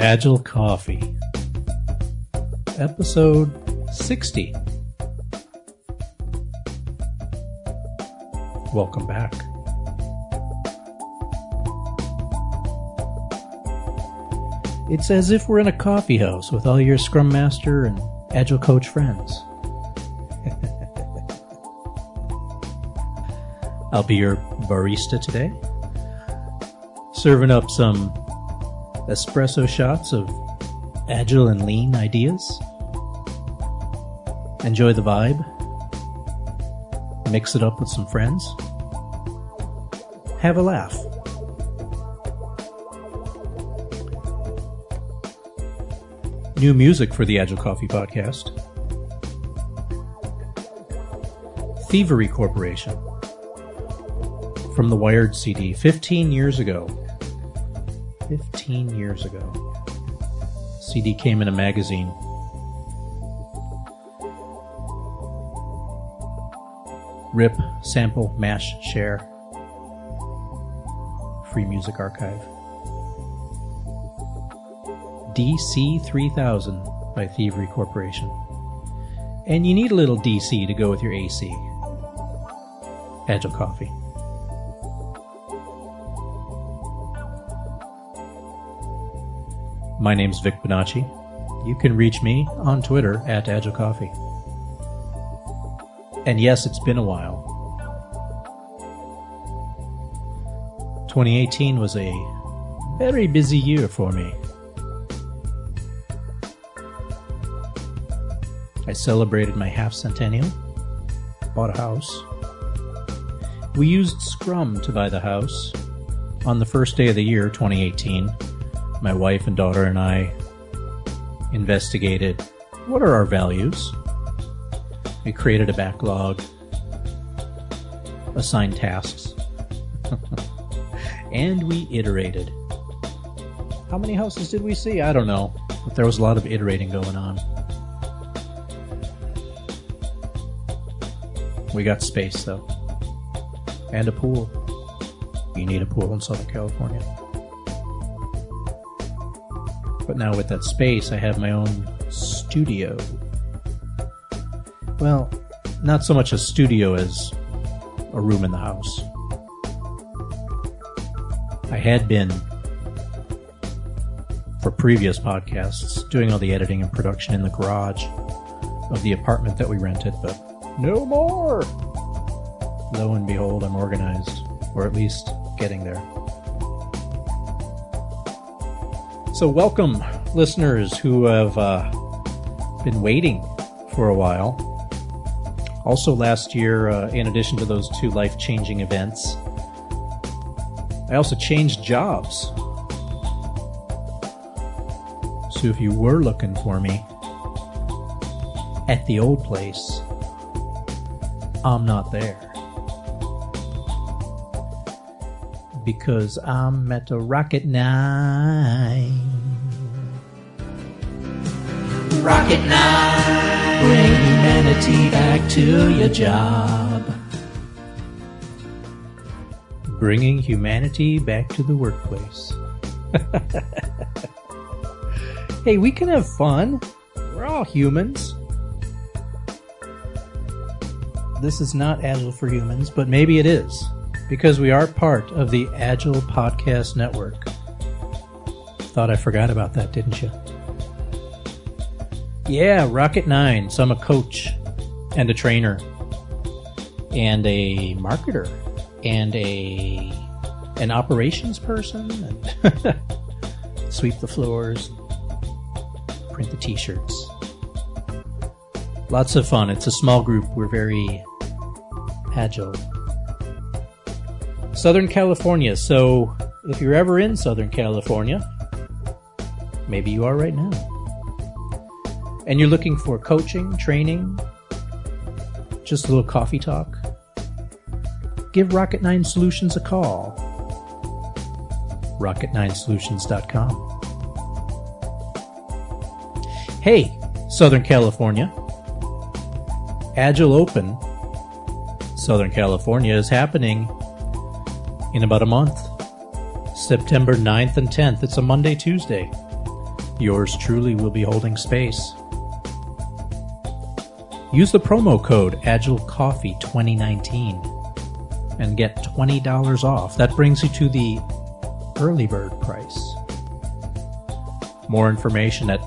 Agile Coffee, episode 60. Welcome back. It's as if we're in a coffee house with all your Scrum Master and Agile Coach friends. I'll be your barista today, serving up some espresso shots of agile and lean ideas. Enjoy the vibe. Mix it up with some friends. Have a laugh. New music for the Agile Coffee Podcast. Thievery Corporation. From the Wired CD 15 years ago. 15 years ago. CD came in a magazine. Rip, sample, mash, share. Free Music Archive. DC 3000 by Thievery Corporation. And you need a little DC to go with your AC. Agile Coffee. My name's Vic Bonacci. You can reach me on Twitter at Agile Coffee. And yes, it's been a while. 2018 was a very busy year for me. I celebrated my half centennial, bought a house. We used Scrum to buy the house. On the first day of the year, 2018, my wife and daughter and I investigated what are our values. We created a backlog, assigned tasks, and we iterated. How many houses did we see? I don't know, but there was a lot of iterating going on. We got space though, and a pool. You need a pool in Southern California. But now with that space, I have my own studio. Well, not so much a studio as a room in the house. I had been, for previous podcasts, doing all the editing and production in the garage of the apartment that we rented, but no more! Lo and behold, I'm organized, or at least getting there. So, welcome, listeners who have uh, been waiting for a while. Also, last year, uh, in addition to those two life changing events, I also changed jobs. So, if you were looking for me at the old place, I'm not there. Because I'm at a Rocket 9. Rocket 9. Bring humanity back to your job. Bringing humanity back to the workplace. hey, we can have fun. We're all humans. This is not Agile for Humans, but maybe it is, because we are part of the Agile Podcast Network. Thought I forgot about that, didn't you? Yeah, Rocket Nine. So I'm a coach and a trainer and a marketer and a an operations person and sweep the floors, print the t-shirts. Lots of fun. It's a small group. We're very agile. Southern California. So if you're ever in Southern California, maybe you are right now and you're looking for coaching, training, just a little coffee talk, give Rocket 9 Solutions a call. Rocket9solutions.com. Hey, Southern California. Agile Open, Southern California, is happening in about a month. September 9th and 10th. It's a Monday, Tuesday. yours truly will be holding space. Use the promo code AgileCoffee2019 and get $20 off. That brings you to the early bird price. More information at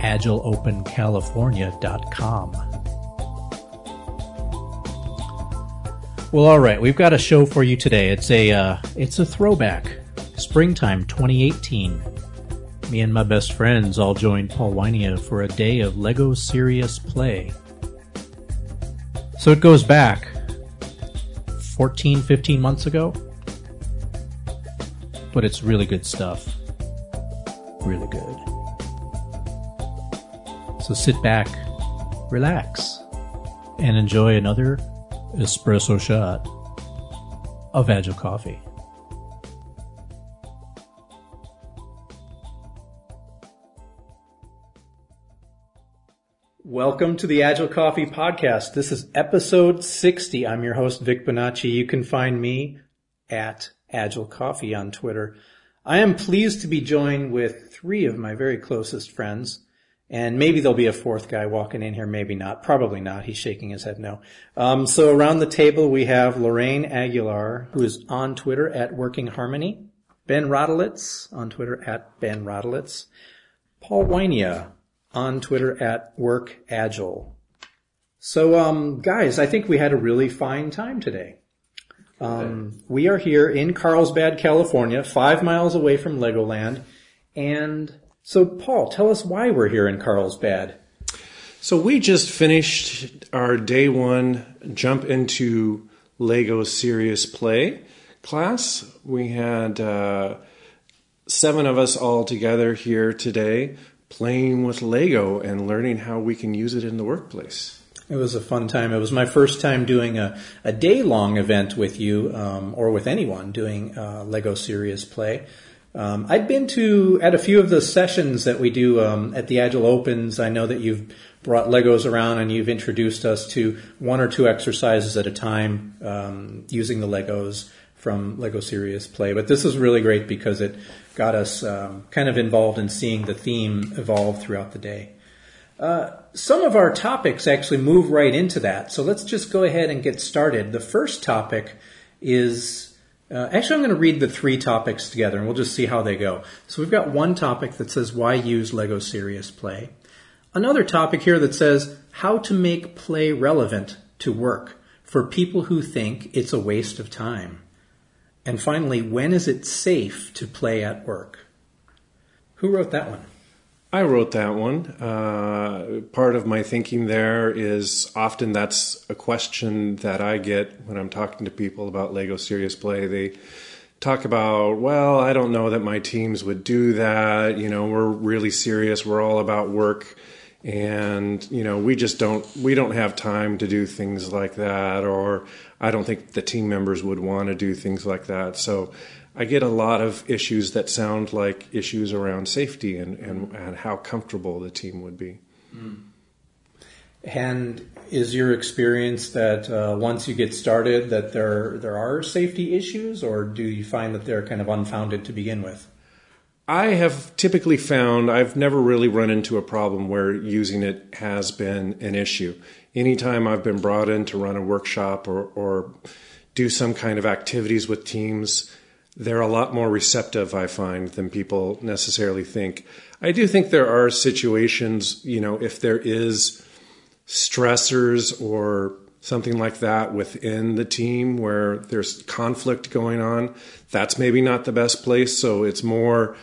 agileopencalifornia.com. Well, all right, we've got a show for you today. It's a uh, it's a throwback, springtime 2018. Me and my best friends all joined Paul Wynia for a day of Lego Serious Play. So it goes back 14, 15 months ago, but it's really good stuff. Really good. So sit back, relax, and enjoy another espresso shot of Agile coffee. Welcome to the Agile Coffee Podcast. This is episode 60. I'm your host, Vic Bonacci. You can find me at Agile Coffee on Twitter. I am pleased to be joined with three of my very closest friends. And maybe there'll be a fourth guy walking in here, maybe not. Probably not. He's shaking his head no. Um, so around the table we have Lorraine Aguilar, who is on Twitter at Working Harmony. Ben Rodilitz on Twitter at Ben Rodilitz. Paul Wynia on Twitter at Work Agile. So, um, guys, I think we had a really fine time today. Um, we are here in Carlsbad, California, five miles away from Legoland, and so, Paul, tell us why we're here in Carlsbad. So, we just finished our day one jump into Lego Serious Play class. We had uh, seven of us all together here today playing with Lego and learning how we can use it in the workplace. It was a fun time. It was my first time doing a, a day long event with you um, or with anyone doing uh, Lego Serious Play. Um, I'd been to at a few of the sessions that we do um, at the Agile Opens. I know that you've brought Legos around and you've introduced us to one or two exercises at a time um, using the Legos from Lego Serious Play. But this is really great because it got us um, kind of involved in seeing the theme evolve throughout the day. Uh, some of our topics actually move right into that. So let's just go ahead and get started. The first topic is uh, actually, I'm going to read the three topics together and we'll just see how they go. So we've got one topic that says, why use Lego Serious Play? Another topic here that says, how to make play relevant to work for people who think it's a waste of time. And finally, when is it safe to play at work? Who wrote that one? I wrote that one. Uh, part of my thinking there is often that's a question that I get when I'm talking to people about Lego Serious Play. They talk about, well, I don't know that my teams would do that. You know, we're really serious. We're all about work. And, you know, we just don't, we don't have time to do things like that. Or I don't think the team members would want to do things like that. So I get a lot of issues that sound like issues around safety and, and, and how comfortable the team would be. Mm. And is your experience that uh, once you get started that there there are safety issues, or do you find that they're kind of unfounded to begin with? I have typically found I've never really run into a problem where using it has been an issue. Anytime I've been brought in to run a workshop or, or do some kind of activities with teams, they're a lot more receptive, I find, than people necessarily think. I do think there are situations, you know, if there is stressors or something like that within the team where there's conflict going on, that's maybe not the best place. So it's more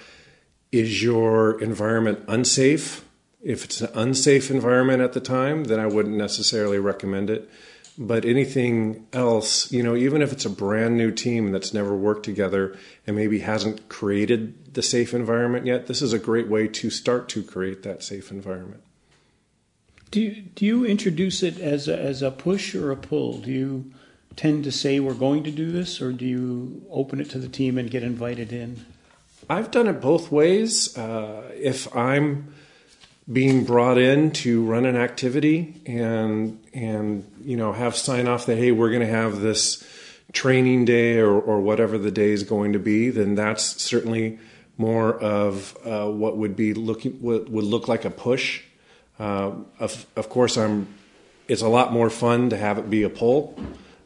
is your environment unsafe? If it's an unsafe environment at the time, then I wouldn't necessarily recommend it. But anything else, you know, even if it's a brand new team that's never worked together and maybe hasn't created the safe environment yet, this is a great way to start to create that safe environment. Do you, do you introduce it as a, as a push or a pull? Do you tend to say we're going to do this, or do you open it to the team and get invited in? I've done it both ways. Uh, if I'm being brought in to run an activity and and you know have sign off that hey we're going to have this training day or, or whatever the day is going to be then that's certainly more of uh, what would be looking what would look like a push. Uh, of, of course, I'm. It's a lot more fun to have it be a pull.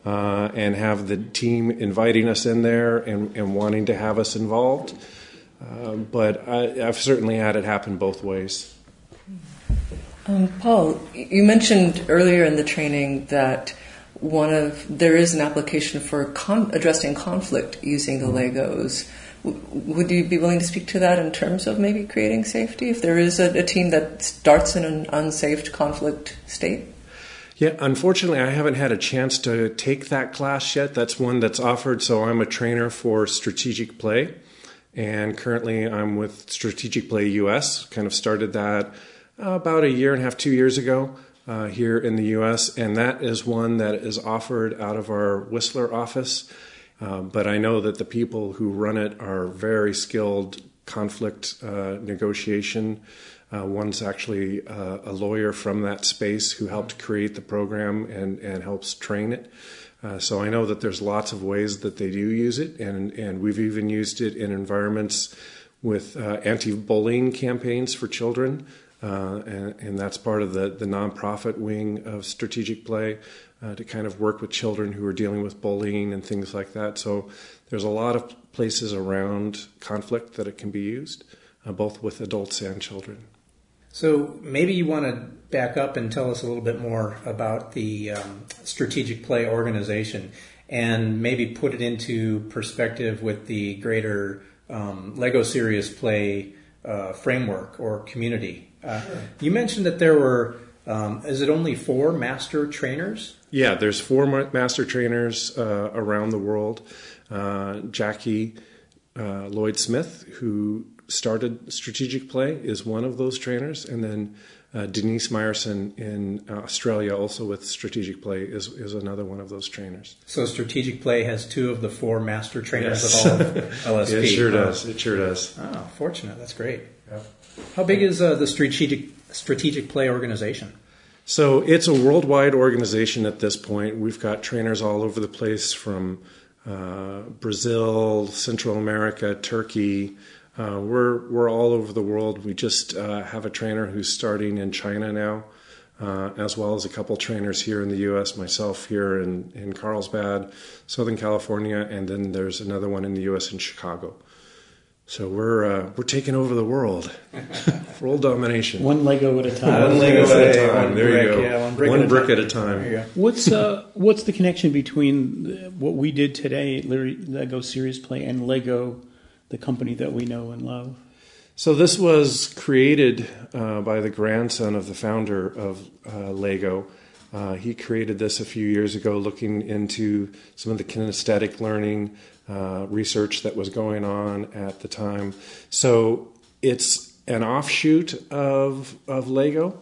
Uh, and have the team inviting us in there and, and wanting to have us involved. Uh, but I, have certainly had it happen both ways. Um, Paul, you mentioned earlier in the training that one of there is an application for con- addressing conflict using the Legos. W- would you be willing to speak to that in terms of maybe creating safety if there is a, a team that starts in an unsafe conflict state? Yeah, unfortunately, I haven't had a chance to take that class yet. That's one that's offered. So I'm a trainer for strategic play, and currently I'm with Strategic Play US. Kind of started that uh, about a year and a half, two years ago uh, here in the US, and that is one that is offered out of our Whistler office. Uh, but I know that the people who run it are very skilled conflict uh, negotiation. Uh, one's actually uh, a lawyer from that space who helped create the program and, and helps train it. Uh, so I know that there's lots of ways that they do use it, and, and we've even used it in environments with uh, anti-bullying campaigns for children. Uh, and, and, that's part of the, the nonprofit wing of strategic play uh, to kind of work with children who are dealing with bullying and things like that. So there's a lot of places around conflict that it can be used, uh, both with adults and children. So maybe you want to back up and tell us a little bit more about the um, strategic play organization and maybe put it into perspective with the greater um, Lego Serious Play uh, framework or community uh, sure. You mentioned that there were, um, is it only four master trainers? Yeah, there's four master trainers uh, around the world. Uh, Jacquie uh, Lloyd Smith, who started Strategic Play, is one of those trainers, and then uh, Denise Meyerson in Australia, also with Strategic Play, is, is another one of those trainers. So Strategic Play has two of the four master trainers yes. of all of LSP. it sure does. It sure does. Oh, fortunate. That's great. How big is uh, the strategic strategic play organization? So it's a worldwide organization at this point. We've got trainers all over the place from uh, Brazil, Central America, Turkey. Uh, we're we're all over the world. We just uh, have a trainer who's starting in China now, uh, as well as a couple trainers here in the U.S. Myself here in in Carlsbad, Southern California, and then there's another one in the U.S. in Chicago. So we're uh, we're taking over the world, world domination. One Lego at a time. one Lego at a time. There brick, you go. Yeah, one brick, one at, brick a at, a time. What's uh, what's the connection between what we did today, Lego Serious Play, and Lego, the company that we know and love? So this was created uh, by the grandson of the founder of uh, Lego. Uh, he created this a few years ago, looking into some of the kinesthetic learning uh, research that was going on at the time. So it's an offshoot of of Lego,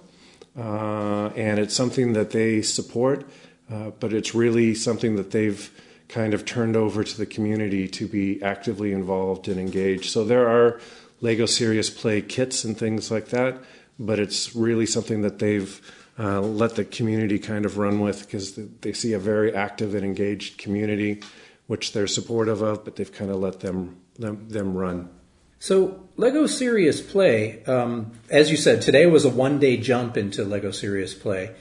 uh, and it's something that they support, uh, but it's really something that they've kind of turned over to the community to be actively involved and engaged. So there are Lego Serious Play kits and things like that, but it's really something that they've uh, let the community kind of run with because they see a very active and engaged community which they're supportive of, but they've kind of let them them, them run. So Lego Serious Play, um, as you said, today was a one day jump into Lego Serious Play.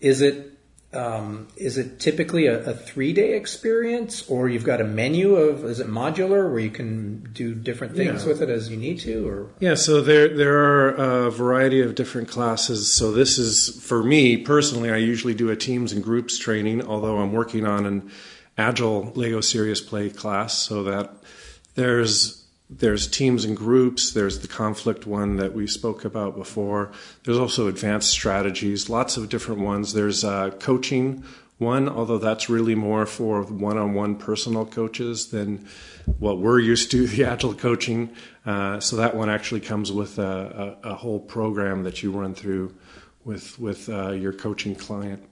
Is it um, is it typically a, a three day experience, or you've got a menu of is it modular where you can do different things yeah. with it as you need to? Or yeah, so there there are a variety of different classes. So this is for me personally. I usually do a teams and groups training, although I'm working on an agile Lego serious play class so that there's there's teams and groups there's the conflict one that we spoke about before. There's also advanced strategies lots of different ones. There's uh, coaching one although that's really more for one-on-one personal coaches than what we're used to the agile coaching. Uh, so that one actually comes with a, a, a, whole program that you run through with with uh, your coaching client.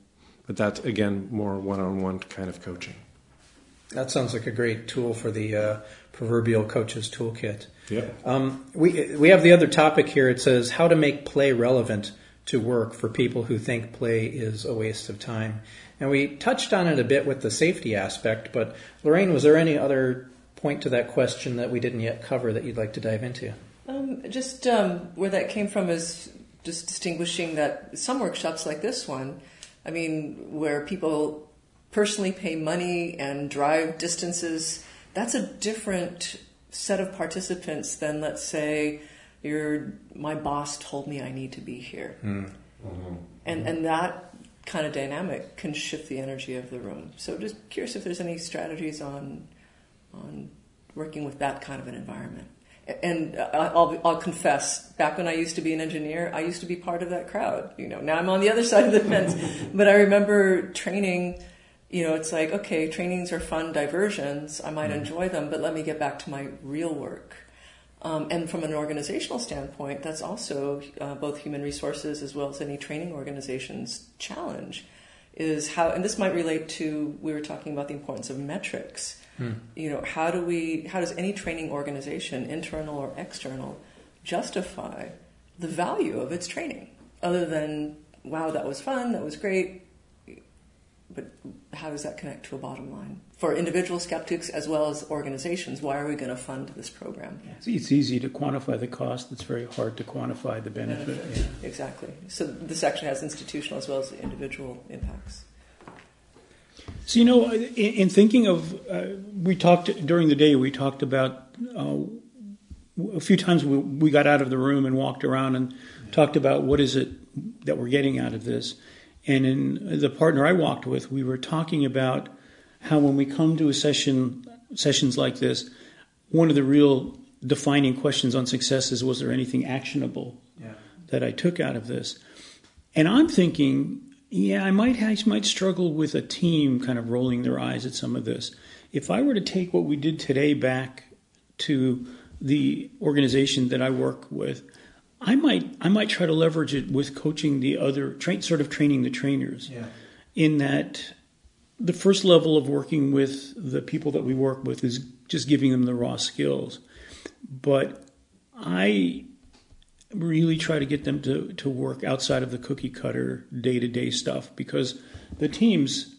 But that's again more one-on-one kind of coaching. That sounds like a great tool for the uh, proverbial coach's toolkit. Yeah. Um, we we have the other topic here. It says how to make play relevant to work for people who think play is a waste of time. And we touched on it a bit with the safety aspect, but Lorraine, was there any other point to that question that we didn't yet cover that you'd like to dive into? Um, just um, where that came from is just distinguishing that some workshops like this one, I mean, where people personally pay money and drive distances, that's a different set of participants than, let's say, your my boss told me I need to be here, mm. mm-hmm. and and that kind of dynamic can shift the energy of the room. So, just curious if there's any strategies on on working with that kind of an environment and I'll, I'll confess, back when I used to be an engineer, I used to be part of that crowd. You know, now I'm on the other side of the fence. but I remember training. You know, it's like okay, trainings are fun diversions. I might mm-hmm. enjoy them, but let me get back to my real work. Um, and from an organizational standpoint, that's also uh, both human resources as well as any training organization's challenge. Is how, and this might relate to we were talking about the importance of metrics Hmm. You know, how do we? How does any training organization, internal or external, justify the value of its training, other than wow, that was fun, that was great, but how does that connect to a bottom line for individual skeptics as well as organizations? Why are we going to fund this program? It's easy to quantify the cost. It's very hard to quantify the benefit. benefit. Yeah. Exactly. So this actually has institutional as well as individual impacts. So you know, in, in thinking of, uh, we talked during the day. We talked about uh, a few times we, we got out of the room and walked around and talked about what is it that we're getting out of this. And in the partner I walked with, we were talking about how when we come to a session, sessions like this, one of the real defining questions on success is was there anything actionable yeah. that I took out of this? And I'm thinking yeah, I might I might struggle with a team kind of rolling their eyes at some of this. If I were to take what we did today back to the organization that I work with, I might I might try to leverage it with coaching the other train sort of training the trainers. Yeah. In that the first level of working with the people that we work with is just giving them the raw skills. But I really try to get them to, to work outside of the cookie cutter day to day stuff because the teams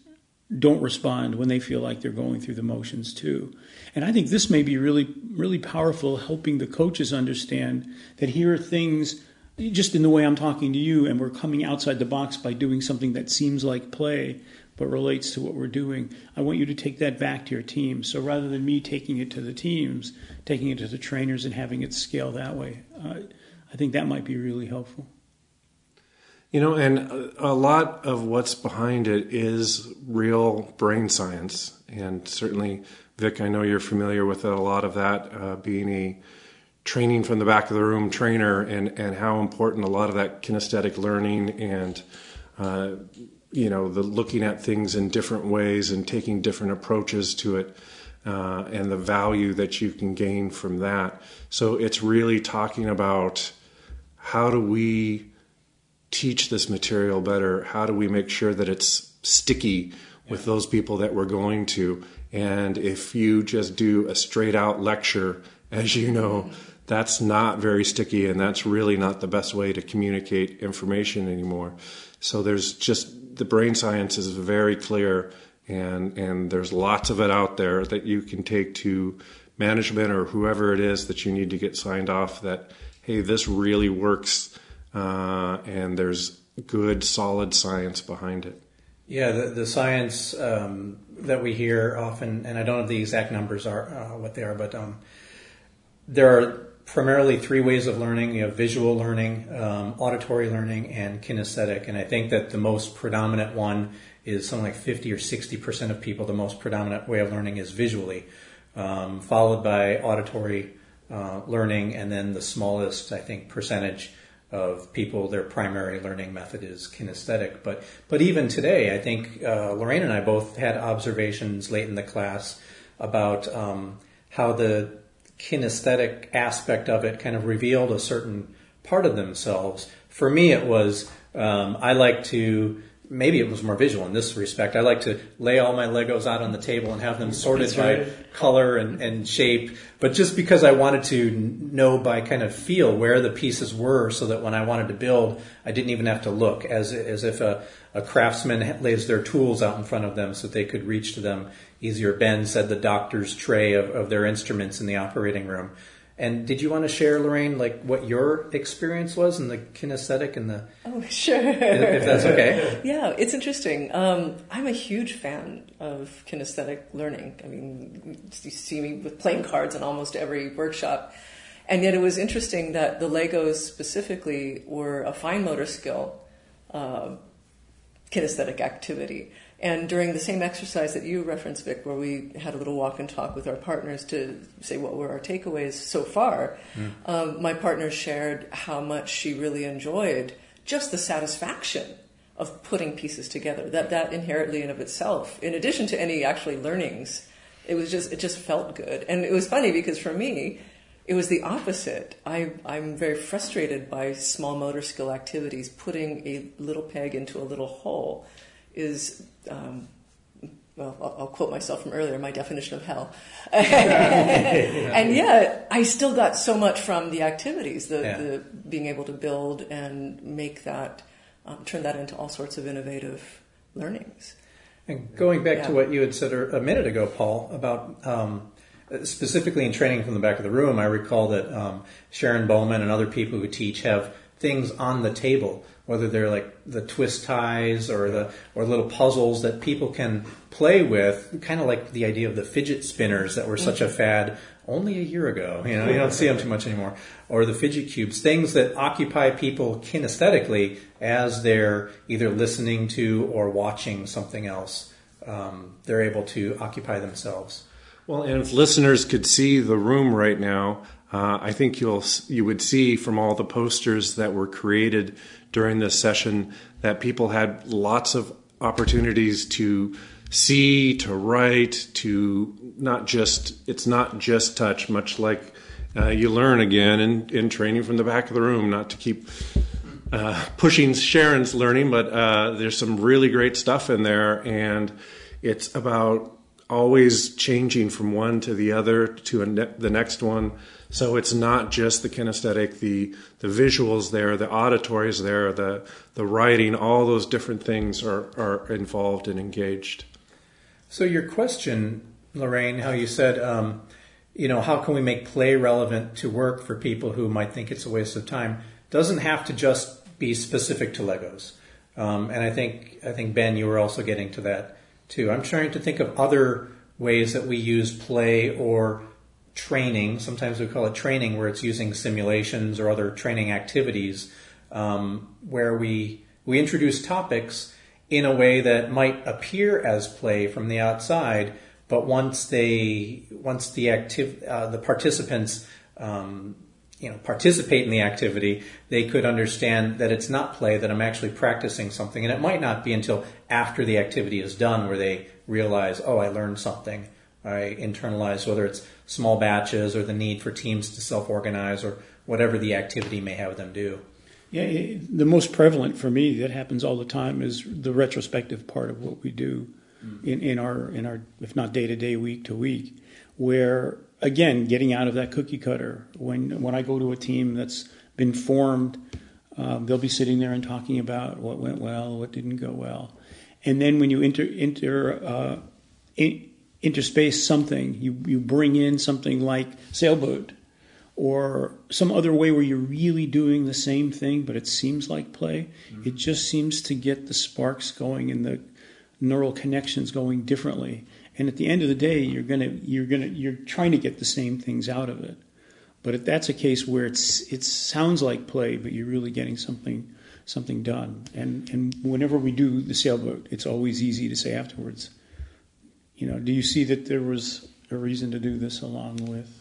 don't respond when they feel like they're going through the motions too. And I think this may be really, really powerful helping the coaches understand that here are things just in the way I'm talking to you, and we're coming outside the box by doing something that seems like play but relates to what we're doing. I want you to take that back to your team. So rather than me taking it to the teams, taking it to the trainers and having it scale that way. Uh, I think that might be really helpful. You know, and a lot of what's behind it is real brain science. And certainly, Vic, I know you're familiar with a lot of that, uh, being a training from the back of the room trainer, and, and how important a lot of that kinesthetic learning and, uh, you know, the looking at things in different ways and taking different approaches to it. Uh, and the value that you can gain from that. So it's really talking about how do we teach this material better? How do we make sure that it's sticky with those people that we're going to? And if you just do a straight out lecture, as you know, that's not very sticky and that's really not the best way to communicate information anymore. So there's just the brain science is very clear and and there's lots of it out there that you can take to management or whoever it is that you need to get signed off that hey, this really works, uh, and there's good, solid science behind it. Yeah, the, the science um, that we hear often, and I don't know the exact numbers are uh, what they are, but um, there are primarily three ways of learning. You visual learning, um, auditory learning, and kinesthetic. And I think that the most predominant one is something like 50 or 60 percent of people. The most predominant way of learning is visually, um, followed by auditory uh, learning, and then the smallest, I think, percentage of people, their primary learning method is kinesthetic. But but even today, I think uh, Lorraine and I both had observations late in the class about um, how the kinesthetic aspect of it kind of revealed a certain part of themselves. For me, it was um, I like to maybe it was more visual in this respect. I like to lay all my Legos out on the table and have them sorted by color and, and shape. But just because I wanted to know by kind of feel where the pieces were so that when I wanted to build, I didn't even have to look as, as if a, a craftsman lays their tools out in front of them so that they could reach to them easier. Ben said the doctor's tray of, of their instruments in the operating room. And did you want to share, Lorraine, like what your experience was in the kinesthetic and the? Oh, sure. If that's okay. yeah, it's interesting. Um, I'm a huge fan of kinesthetic learning. I mean, you see me with playing cards in almost every workshop, and yet it was interesting that the Legos specifically were a fine motor skill, uh, kinesthetic activity. And during the same exercise that you referenced, Vic, where we had a little walk and talk with our partners to say what were our takeaways so far, mm. um, my partner shared how much she really enjoyed just the satisfaction of putting pieces together. That that inherently in of itself, in addition to any actually learnings, it was just it just felt good. And it was funny because for me, it was the opposite. I, I'm very frustrated by small motor skill activities, putting a little peg into a little hole is, um, well, I'll, I'll, quote myself from earlier, my definition of hell. and yet, I still got so much from the activities, the, yeah. the being able to build and make that, um, turn that into all sorts of innovative learnings. And going back yeah. to what you had said a minute ago, Paul, about um, specifically in training from the back of the room, I recall that um, Sharon Bowman and other people who teach have things on the table whether they're like the twist ties or the or little puzzles that people can play with, kind of like the idea of the fidget spinners that were such a fad only a year ago. You know, you don't see them too much anymore. Or the fidget cubes, things that occupy people kinesthetically as they're either listening to or watching something else. Um, they're able to occupy themselves. Well, and if listeners could see the room right now, uh, I think you'll you would see from all the posters that were created during this session that people had lots of opportunities to see, to write, to not just, it's not just touch, much like uh, you learn again in, in training from the back of the room, not to keep uh, pushing Sharon's learning, but uh, there's some really great stuff in there, and it's about always changing from one to the other to ne- the next one. So it's not just the kinesthetic, the the visuals there, the auditories there, the the writing, all those different things are, are involved and engaged. So your question, Lorraine, how you said, um, you know, how can we make play relevant to work for people who might think it's a waste of time? Doesn't have to just be specific to Legos. Um, and I think I think Ben, you were also getting to that too. I'm trying to think of other ways that we use play or training. Sometimes we call it training, where it's using simulations or other training activities, um, where we we introduce topics in a way that might appear as play from the outside, but once they once the active uh, the participants um, you know participate in the activity, they could understand that it's not play, that I'm actually practicing something, and it might not be until after the activity is done where they realize, oh, I learned something. I internalize whether it's small batches or the need for teams to self-organize or whatever the activity may have them do. Yeah, the most prevalent for me that happens all the time is the retrospective part of what we do mm. in, in our in our if not day to day, week to week, where again getting out of that cookie cutter. When when I go to a team that's been formed, um, they'll be sitting there and talking about what went well, what didn't go well, and then when you inter inter uh, in, interspace something, you you bring in something like sailboat or some other way where you're really doing the same thing, but it seems like play. Mm-hmm. It just seems to get the sparks going and the neural connections going differently. And at the end of the day, you're gonna you're gonna you're trying to get the same things out of it. But if that's a case where it's it sounds like play, but you're really getting something something done. And and whenever we do the sailboat, it's always easy to say afterwards. You know, do you see that there was a reason to do this along with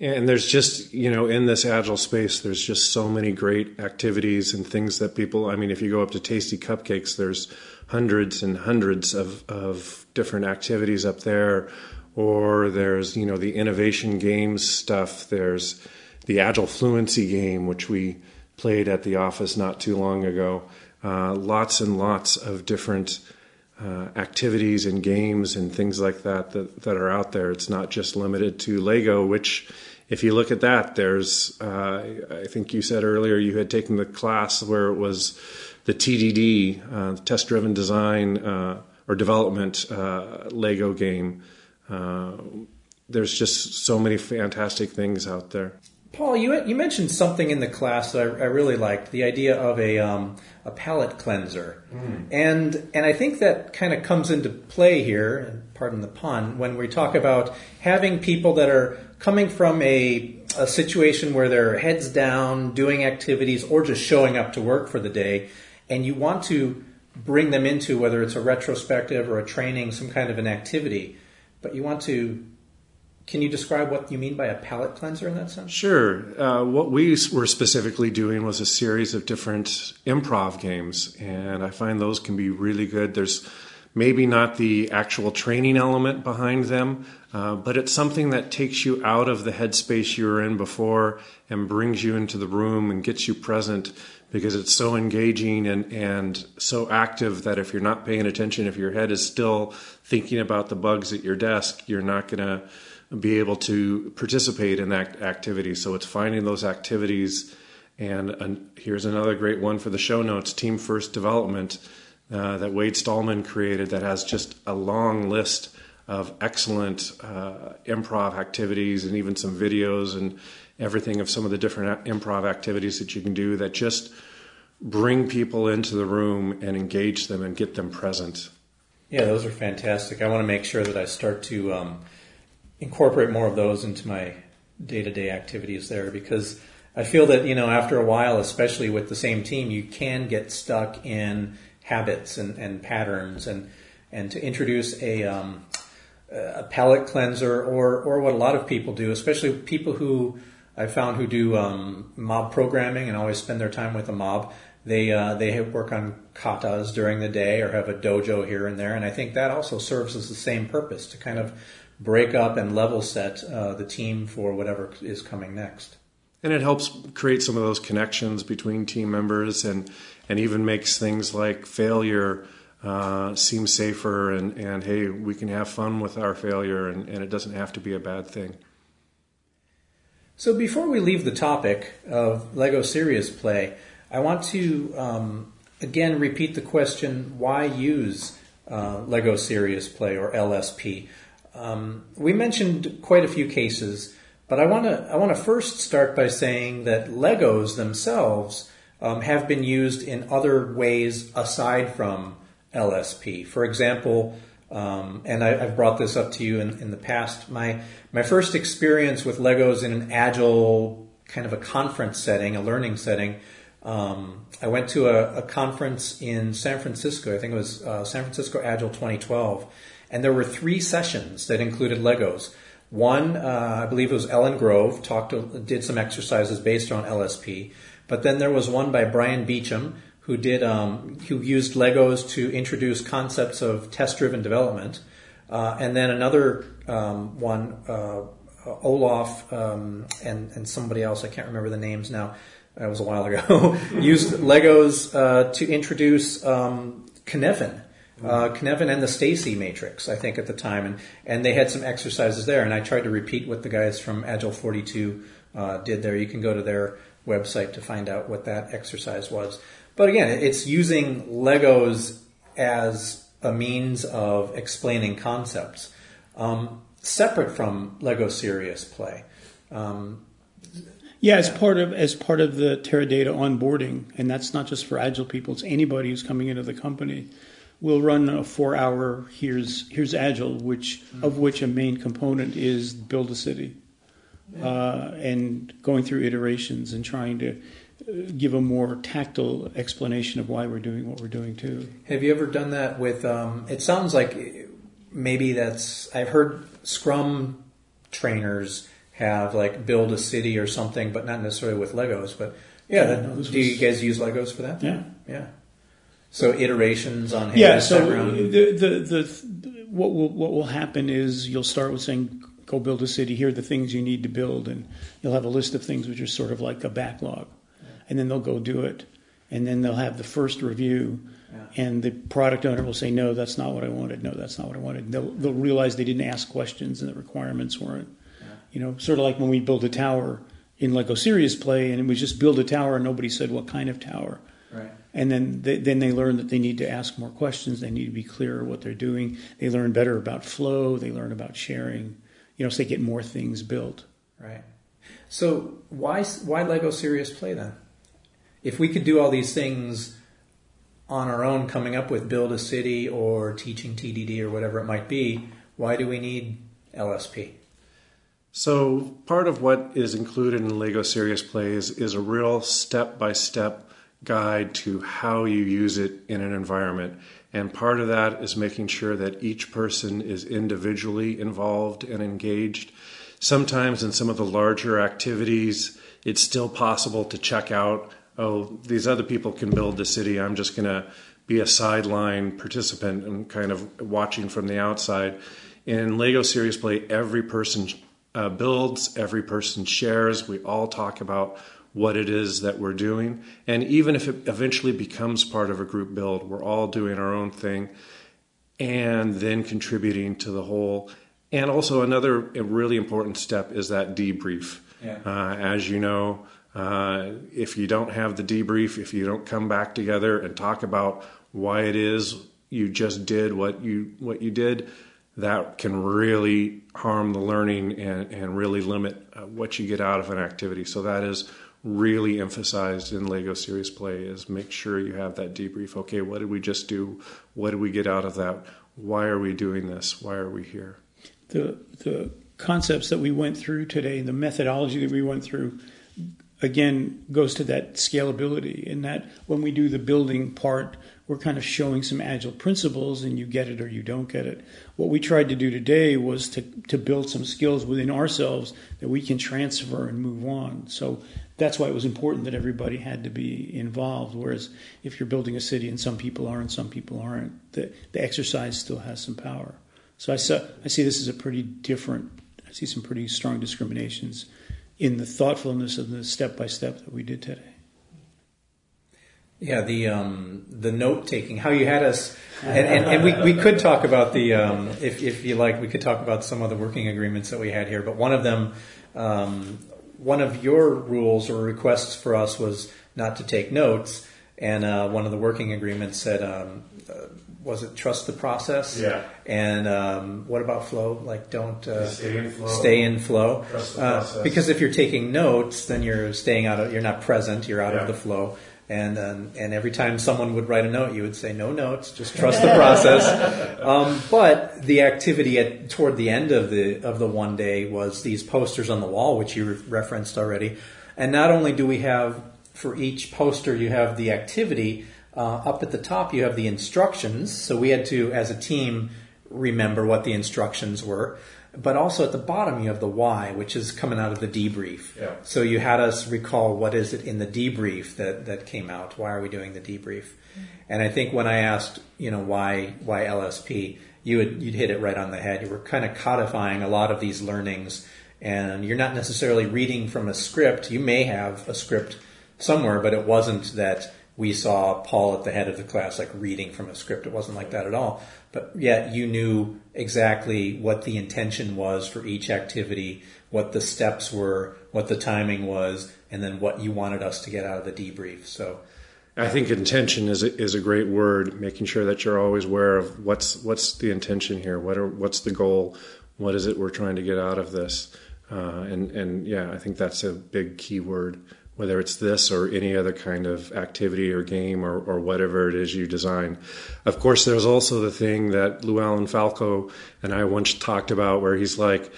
and there's just, you know, in this agile space, there's just so many great activities and things that people, I mean, if you go up to Tasty Cupcakes, there's hundreds and hundreds of, of different activities up there. Or there's, you know, the innovation games stuff. There's the Agile Fluency game, which we played at the office not too long ago. uh, lots and lots of different uh, activities and games and things like that, that that are out there. It's not just limited to Lego, which if you look at that, there's uh, I think you said earlier you had taken the class where it was the TDD, uh, test driven design uh, or development uh, Lego game. Uh, there's just so many fantastic things out there. Paul, you you mentioned something in the class that I, I really liked the idea of a um, a palate cleanser, mm. and and I think that kind of comes into play here. Pardon the pun. When we talk about having people that are coming from a a situation where they're heads down, doing activities, or just showing up to work for the day, and you want to bring them into whether it's a retrospective or a training, some kind of an activity, but you want to can you describe what you mean by a palate cleanser in that sense? Sure. Uh, what we were specifically doing was a series of different improv games, and I find those can be really good. There's maybe not the actual training element behind them, uh, but it's something that takes you out of the headspace you were in before and brings you into the room and gets you present because it's so engaging and, and so active that if you're not paying attention, if your head is still thinking about the bugs at your desk, you're not going to be able to participate in that activity. So it's finding those activities. And, and here's another great one for the show notes Team First Development uh, that Wade Stallman created that has just a long list of excellent uh, improv activities and even some videos and everything of some of the different improv activities that you can do that just bring people into the room and engage them and get them present. Yeah, those are fantastic. I want to make sure that I start to um, incorporate more of those into my day to day activities there because I feel that, you know, after a while, especially with the same team, you can get stuck in habits and, and patterns and, and to introduce a, um, a palate cleanser or, or what a lot of people do, especially people who I found who do um, mob programming and always spend their time with a mob. They uh, they work on katas during the day or have a dojo here and there, and I think that also serves as the same purpose to kind of break up and level set uh, the team for whatever is coming next. And it helps create some of those connections between team members and, and even makes things like failure uh, seem safer and, and hey, we can have fun with our failure and, and it doesn't have to be a bad thing. So before we leave the topic of Lego Serious Play, I want to um, again repeat the question why use uh, Lego Serious Play or LSP? Um, we mentioned quite a few cases, but I want to I want to first start by saying that Legos themselves um, have been used in other ways aside from LSP. For example, um, and I, have brought this up to you in, in, the past. My my first experience with Legos in an agile kind of a conference setting, a learning setting. Um, I went to a, a, conference in San Francisco. I think it was uh, San Francisco Agile 2012, and there were three sessions that included Legos. One, uh, I believe it was Ellen Grove, talked to, did some exercises based on LSP. But then there was one by Bryan Beecham, who did um, who used Legos to introduce concepts of test-driven development, uh, and then another um, one, uh, Olaf um, and and somebody else I can't remember the names now. That was a while ago. used Legos uh, to introduce um, Cynefin, uh, Cynefin and the Stacey matrix, I think, at the time, and and they had some exercises there, and I tried to repeat what the guys from Agile 42 uh, did there. You can go to their website to find out what that exercise was. But again, it's using Legos as a means of explaining concepts, um, separate from Lego Serious Play. Um, yeah, as part of as part of the Teradata onboarding, and that's not just for Agile people; it's anybody who's coming into the company we'll run a four hour here's here's agile which mm-hmm. of which a main component is build a city. Uh, and going through iterations and trying to uh, give a more tactile explanation of why we're doing what we're doing too. Have you ever done that with um, it sounds like maybe that's i've heard scrum trainers have like build a city or something but not necessarily with legos but yeah, yeah no, do you guys use legos for that? Yeah. Yeah so iterations on hey, yeah. So the, the the what will what will happen is you'll start with saying go build a city. Here are the things you need to build, and you'll have a list of things which are sort of like a backlog, and then they'll go do it. and then they'll have the first review, and the product owner will say, "No, that's not what I wanted. No, that's not what I wanted." They'll they'll realize they didn't ask questions and the requirements weren't. You know, sort of like when we built a tower in Lego Serious Play, and it was just build a tower, and nobody said what kind of tower. Right. And then they, then they learn that they need to ask more questions. They need to be clearer what they're doing. They learn better about flow. They learn about sharing. You know, so they get more things built. Right. So why why Lego Serious Play then? If we could do all these things on our own, coming up with build a city or teaching TDD or whatever it might be, why do we need LSP? So part of what is included in Lego Serious Plays is a real step-by-step guide to how you use it in an environment. And part of that is making sure that each person is individually involved and engaged. Sometimes in some of the larger activities, it's still possible to check out, oh, these other people can build the city. I'm just going to be a sideline participant and kind of watching from the outside. In Lego Serious Play, every person uh, builds, every person shares. We all talk about what it is that we're doing. And even if it eventually becomes part of a group build, we're all doing our own thing and then contributing to the whole. And also, another really important step is that debrief. Yeah. Uh, as you know, uh, if you don't have the debrief, if you don't come back together and talk about why it is you just did what you what you did, that can really harm the learning and, and really limit uh, what you get out of an activity. So that is really emphasized in Lego Serious Play is make sure you have that debrief. Okay, what did we just do? What did we get out of that? Why are we doing this? Why are we here? The the concepts that we went through today, the methodology that we went through, again goes to that scalability. In that when we do the building part, we're kind of showing some agile principles, and you get it or you don't get it. What we tried to do today was to to build some skills within ourselves that we can transfer and move on. So that's why it was important that everybody had to be involved. Whereas if you're building a city and some people are and some people aren't, the, the exercise still has some power. So I, saw, I see this as a pretty different, I see some pretty strong discriminations in the thoughtfulness of the step by step that we did today. Yeah, the um, the note taking, how you had us, and, and, and, we, we could talk about the, um, if, if you like, we could talk about some of the working agreements that we had here, but one of them, um, one of your rules or requests for us was not to take notes, and uh, one of the working agreements said, um, uh, was it trust the process? Yeah. And um, what about flow? Like don't uh, Stay in flow. Stay in flow. Trust the Uh, process. because if you're taking notes, then you're staying out of, you're not present, you're out Yeah. of the flow. And um, and every time someone would write a note, you would say no notes, just trust the process. Um, but the activity at toward the end of the of the one day was these posters on the wall, which you re- referenced already. And not only do we have for each poster, you have the activity uh, up at the top. You have the instructions. So we had to, as a team, remember what the instructions were. But also at the bottom, you have the why, which is coming out of the debrief. Yeah. So you had us recall what is it in the debrief that, that came out? Why are we doing the debrief? Mm-hmm. And I think when I asked, you know, why why LSP, you would you'd hit it right on the head. You were kind of codifying a lot of these learnings, and you're not necessarily reading from a script. You may have a script somewhere, but it wasn't that we saw Paul at the head of the class like reading from a script. It wasn't like that at all. But yet you knew exactly what the intention was for each activity, what the steps were, what the timing was, and then what you wanted us to get out of the debrief. So I think intention is a, is a great word. Making sure that you're always aware of what's what's the intention here. What are what's the goal? What is it we're trying to get out of this? Uh, and and yeah, I think that's a big key word. Whether it's this or any other kind of activity or game or, or whatever it is you design. Of course, there's also the thing that Llewellyn Falco and I once talked about, where he's like,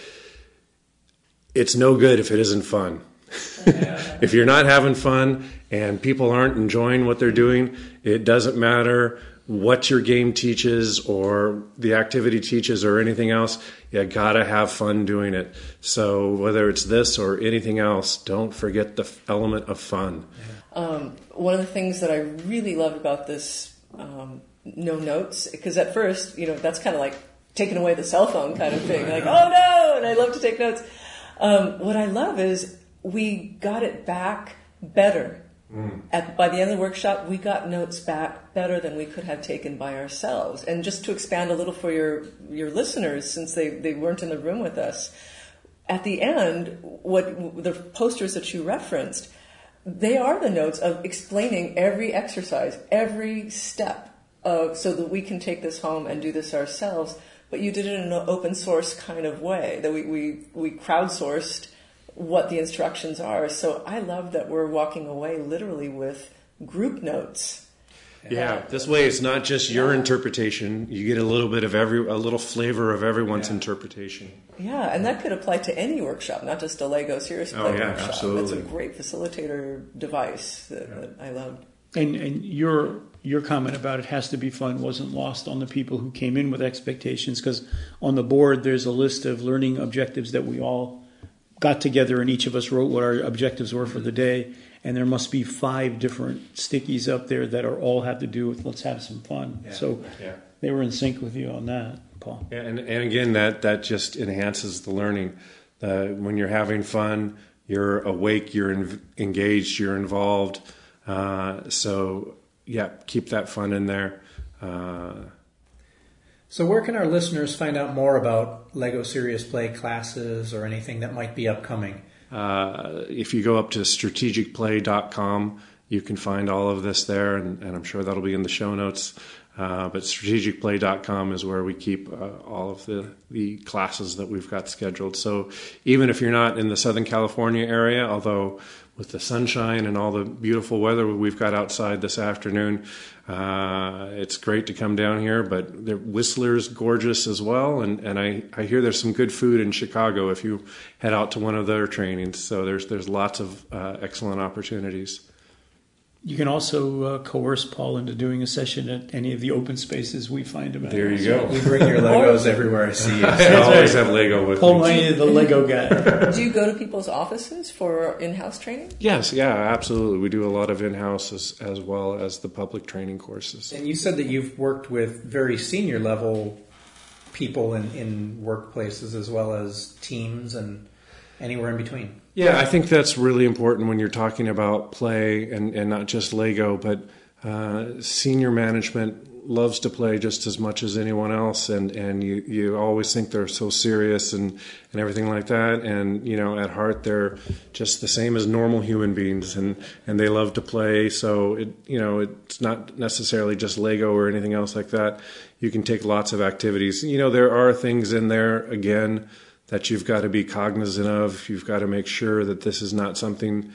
"It's no good if it isn't fun." if you're not having fun and people aren't enjoying what they're doing, it doesn't matter what your game teaches or the activity teaches or anything else. You gotta have fun doing it. So whether it's this or anything else, don't forget the element of fun. Um, one of the things that I really loved about this um, no notes, because at first, you know, that's kind of like taking away the cell phone kind of thing. Like, oh no, and I love to take notes. Um, what I love is we got it back better Mm. At, by the end of the workshop, we got notes back better than we could have taken by ourselves. And just to expand a little for your, your listeners, since they, they weren't in the room with us, at the end, what the posters that you referenced, they are the notes of explaining every exercise, every step of, so that we can take this home and do this ourselves. But you did it in an open source kind of way that we, we, we crowdsourced what the instructions are. So I love that we're walking away literally with group notes. Yeah, this way it's not just your interpretation. You get a little bit of every, a little flavor of everyone's yeah. interpretation. Yeah, and that could apply to any workshop, not just a Lego Serious oh, Play oh, yeah, workshop. Absolutely. It's a great facilitator device that, yeah. that I loved. And, and your your comment about it has to be fun wasn't lost on the people who came in with expectations because on the board there's a list of learning objectives that we all got together and each of us wrote what our objectives were for the day. And there must be five different stickies up there that are all have to do with let's have some fun. Yeah. So yeah. they were in sync with you on that, Paul. Yeah, and, and again, that, that just enhances the learning. Uh, when you're having fun, you're awake, you're in, engaged, you're involved. Uh, so, yeah, keep that fun in there. Uh, so, where can our listeners find out more about Lego Serious Play classes or anything that might be upcoming? Uh, if you go up to strategicplay.com, you can find all of this there, and, and I'm sure that'll be in the show notes. Uh, but strategicplay.com is where we keep uh, all of the, the classes that we've got scheduled. So even if you're not in the Southern California area, although with the sunshine and all the beautiful weather we've got outside this afternoon. Uh, it's great to come down here, but Whistler's gorgeous as well. And, and I, I hear there's some good food in Chicago if you head out to one of their trainings. So there's, there's lots of uh, excellent opportunities. You can also uh, coerce Paul into doing a session at any of the open spaces we find him at. There you go. We bring your Legos everywhere I see you. I always have Lego with Paul me. the Lego guy. do you go to people's offices for in-house training? Yes, yeah, absolutely. We do a lot of in-house as, as well as the public training courses. And you said that you've worked with very senior level people in, in workplaces as well as teams and anywhere in between. Yeah, I think that's really important when you're talking about play and, and not just Lego, but uh, senior management loves to play just as much as anyone else and and you you always think they're so serious and and everything like that. And you know at heart they're just the same as normal human beings and and they love to play. So it you know it's not necessarily just lego or anything else like that. You can take lots of activities. You know there are things in there again that you've got to be cognizant of. You've got to make sure that this is not something.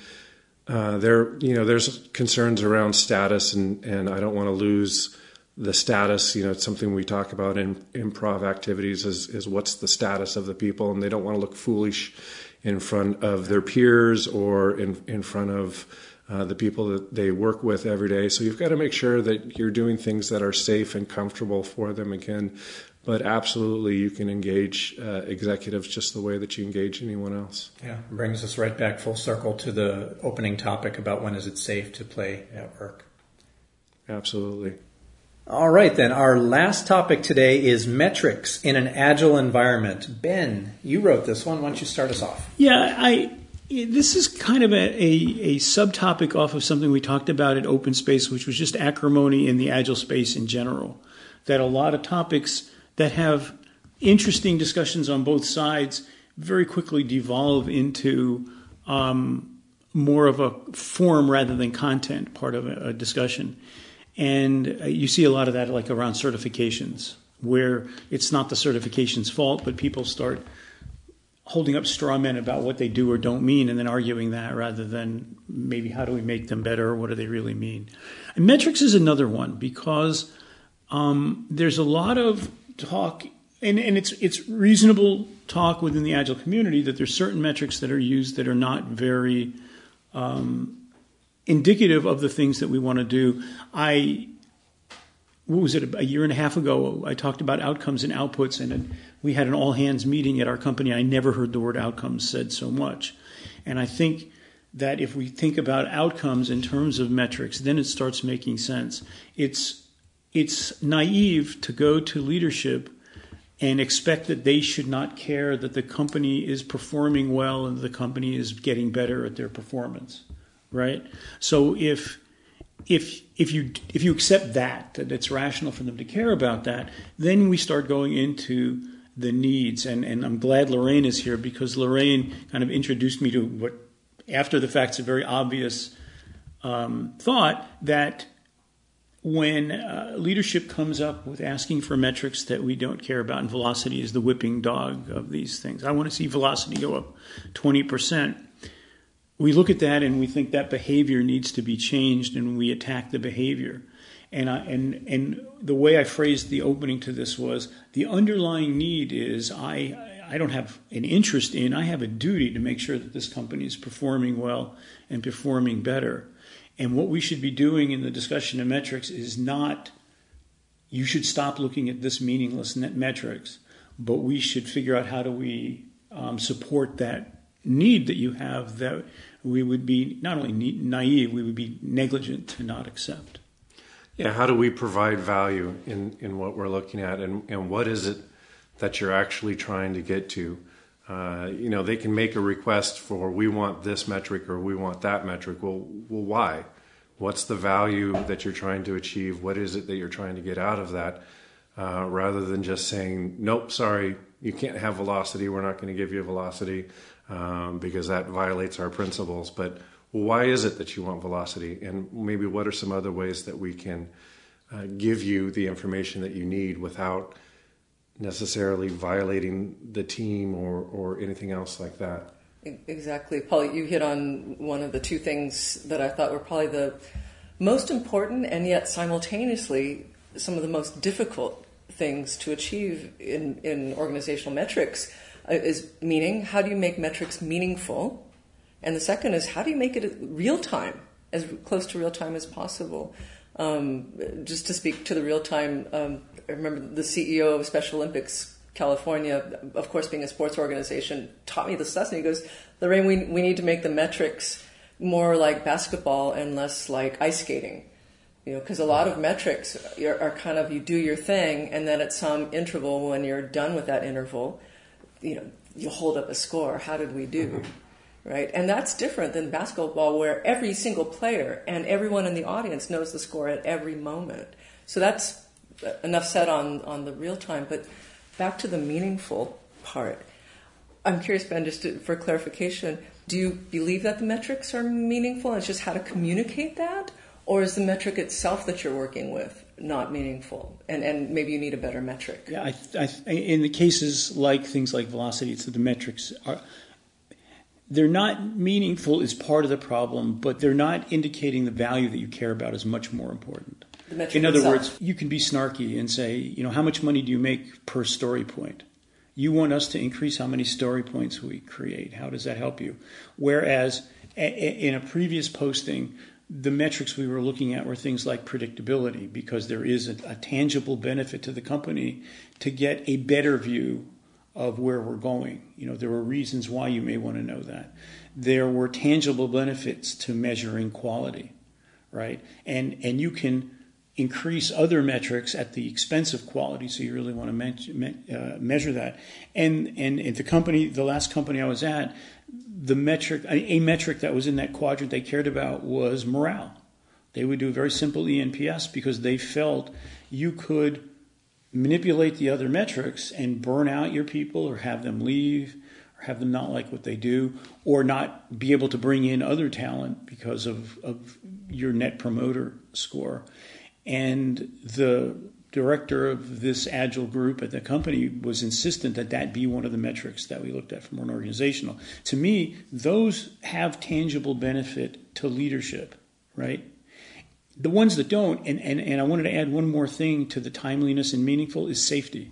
Uh, there, you know, there's concerns around status, and and I don't want to lose the status. You know, it's something we talk about in improv activities is is what's the status of the people, and they don't want to look foolish in front of their peers or in in front of. Uh, the people that they work with every day. So you've got to make sure that you're doing things that are safe and comfortable for them. Again, but absolutely you can engage uh, executives just the way that you engage anyone else. Yeah, brings us right back full circle to the opening topic about when is it safe to play at work. Absolutely. All right, then. Our last topic today is metrics in an agile environment. Ben, you wrote this one. Why don't you start us off? Yeah, I. This is kind of a, a, a subtopic off of something we talked about at Open Space, which was just acrimony in the agile space in general. That a lot of topics that have interesting discussions on both sides very quickly devolve into um, more of a form rather than content part of a, a discussion. And uh, you see a lot of that like around certifications, where it's not the certification's fault, but people start holding up straw men about what they do or don't mean and then arguing that rather than maybe how do we make them better or what do they really mean. And metrics is another one because um, there's a lot of talk, and, and it's it's reasonable talk within the agile community that there's certain metrics that are used that are not very um, indicative of the things that we want to do. I what was it a year and a half ago? I talked about outcomes and outputs, and we had an all hands meeting at our company. I never heard the word outcomes said so much, and I think that if we think about outcomes in terms of metrics, then it starts making sense. It's it's naive to go to leadership and expect that they should not care that the company is performing well and the company is getting better at their performance, right? So if if if you if you accept that that it's rational for them to care about that, then we start going into the needs. And and I'm glad Lorraine is here because Lorraine kind of introduced me to what after the fact's a very obvious um, thought that when uh, leadership comes up with asking for metrics that we don't care about, and velocity is the whipping dog of these things. I want to see velocity go up 20%. We look at that and we think that behavior needs to be changed, and we attack the behavior. And, I, and, and the way I phrased the opening to this was the underlying need is I, I don't have an interest in, I have a duty to make sure that this company is performing well and performing better. And what we should be doing in the discussion of metrics is not, you should stop looking at this meaningless net metrics, but we should figure out how do we um, support that need that you have that we would be not only naive, we would be negligent to not accept. Yeah, how do we provide value in, in what we're looking at, and, and what is it that you're actually trying to get to? Uh, you know, they can make a request for we want this metric or we want that metric. Well, well, why? What's the value that you're trying to achieve? What is it that you're trying to get out of that? Uh, rather than just saying, nope, sorry, you can't have velocity. We're not going to give you velocity um, because that violates our principles. But why is it that you want velocity? And maybe what are some other ways that we can uh, give you the information that you need without necessarily violating the team or, or anything else like that. Exactly. Paul, you hit on one of the two things that I thought were probably the most important and yet simultaneously some of the most difficult things to achieve in, in organizational metrics uh, is meaning how do you make metrics meaningful? And the second is how do you make it real time, as close to real time as possible? Um, just to speak to the real time, um, I remember the CEO of Special Olympics California, of course, being a sports organization, taught me this lesson. He goes, Lorraine, we, we need to make the metrics more like basketball and less like ice skating. You know, because a lot of metrics are, are, kind of you do your thing, and then at some interval, when you're done with that interval, you know, you hold up a score. How did we do? Mm-hmm. Right? And that's different than basketball, where every single player and everyone in the audience knows the score at every moment. So that's enough said on, on the real time, but back to the meaningful part. I'm curious, Ben, just to, for clarification, do you believe that the metrics are meaningful and it's just how to communicate that? Or is the metric itself that you're working with not meaningful? And, and maybe you need a better metric? Yeah, I, I, in the cases like things like velocity, that the metrics are. They're not meaningful is part of the problem, but they're not indicating the value that you care about is much more important. In other itself. words, you can be snarky and say, you know, how much money do you make per story point? You want us to increase how many story points we create. How does that help you? Whereas in a previous posting, the metrics we were looking at were things like predictability, because there is a, a tangible benefit to the company to get a better view of where we're going. You know, there were reasons why you may want to know that. There were tangible benefits to measuring quality, right? And and you can increase other metrics at the expense of quality. So you really want to me- uh, measure that. And and at the company, the last company I was at, the metric, a, a metric that was in that quadrant they cared about was morale. They would do a very simple ENPS because they felt you could manipulate the other metrics and burn out your people or have them leave or have them not like what they do or not be able to bring in other talent because of, of your net promoter score. And the director of this agile group at the company was insistent that that be one of the metrics that we looked at from an organizational. To me, those have tangible benefit to leadership, right? The ones that don't, and, and, and I wanted to add one more thing to the timeliness and meaningful is safety.